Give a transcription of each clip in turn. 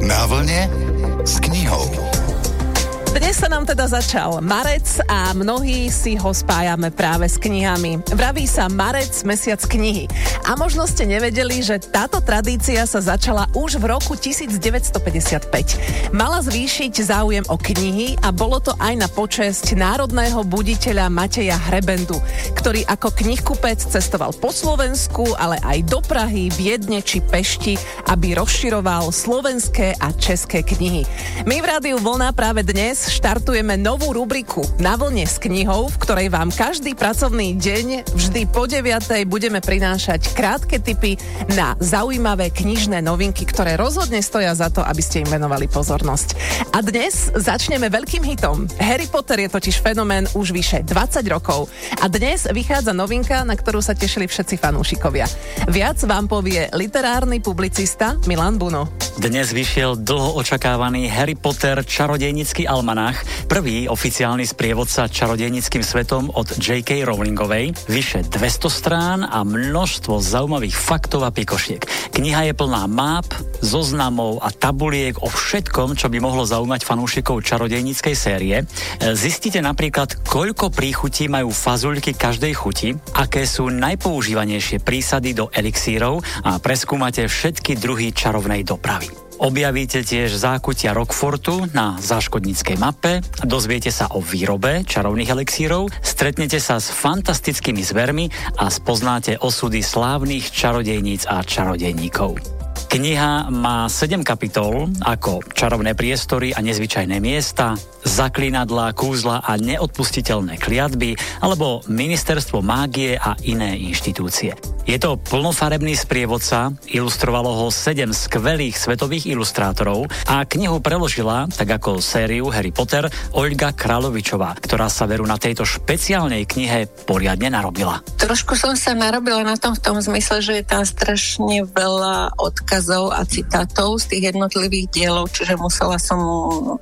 Na vlne s knihou. Dnes sa nám teda začal marec a mnohí si ho spájame práve s knihami. Vraví sa marec, mesiac knihy. A možno ste nevedeli, že táto tradícia sa začala už v roku 1955. Mala zvýšiť záujem o knihy a bolo to aj na počesť národného buditeľa Mateja Hrebendu, ktorý ako knihkupec cestoval po Slovensku, ale aj do Prahy, Viedne či Pešti, aby rozširoval slovenské a české knihy. My v rádiu Vlna práve dnes štartujeme novú rubriku Na vlne s knihou, v ktorej vám každý pracovný deň vždy po 9. budeme prinášať krátke tipy na zaujímavé knižné novinky, ktoré rozhodne stoja za to, aby ste im venovali pozornosť. A dnes začneme veľkým hitom. Harry Potter je totiž fenomén už vyše 20 rokov. A dnes vychádza novinka, na ktorú sa tešili všetci fanúšikovia. Viac vám povie literárny publicista Milan Buno. Dnes vyšiel dlho očakávaný Harry Potter čarodejnický almanach, prvý oficiálny sprievodca čarodejnickým svetom od J.K. Rowlingovej, vyše 200 strán a množstvo zaujímavých faktov a pikošiek. Kniha je plná map, zoznamov a tabuliek o všetkom, čo by mohlo zaujímať fanúšikov čarodejníckej série. Zistíte napríklad, koľko príchutí majú fazuľky každej chuti, aké sú najpoužívanejšie prísady do elixírov a preskúmate všetky druhy čarovnej dopravy. Objavíte tiež zákutia Rockfortu na záškodníckej mape, dozviete sa o výrobe čarovných elixírov, stretnete sa s fantastickými zvermi a spoznáte osudy slávnych čarodejníc a čarodejníkov. Kniha má 7 kapitol ako čarovné priestory a nezvyčajné miesta, zaklinadlá, kúzla a neodpustiteľné kliatby alebo ministerstvo mágie a iné inštitúcie. Je to plnofarebný sprievodca, ilustrovalo ho 7 skvelých svetových ilustrátorov a knihu preložila, tak ako sériu Harry Potter, Olga Královičová, ktorá sa veru na tejto špeciálnej knihe poriadne narobila. Trošku som sa narobila na tom v tom zmysle, že je tam strašne veľa odkazov a citátov z tých jednotlivých dielov, čiže musela som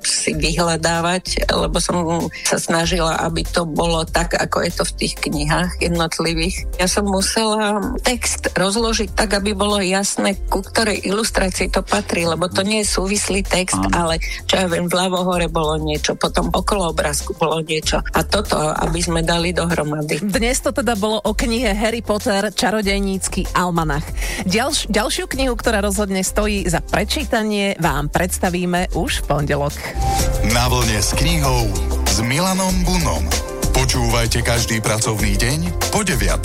si vyhľadávať, lebo som sa snažila, aby to bolo tak, ako je to v tých knihách jednotlivých. Ja som musela text rozložiť tak, aby bolo jasné, ku ktorej ilustrácii to patrí, lebo to nie je súvislý text, Áno. ale čo ja viem, vľavo hore bolo niečo, potom okolo obrázku bolo niečo. A toto, aby sme dali dohromady. Dnes to teda bolo o knihe Harry Potter, čarodejnícky almanach. Ďalš, ďalšiu knihu, ktorá rozhodne stojí za prečítanie, vám predstavíme už v pondelok. Na vlne s knihou s Milanom Bunom. Počúvajte každý pracovný deň po 9.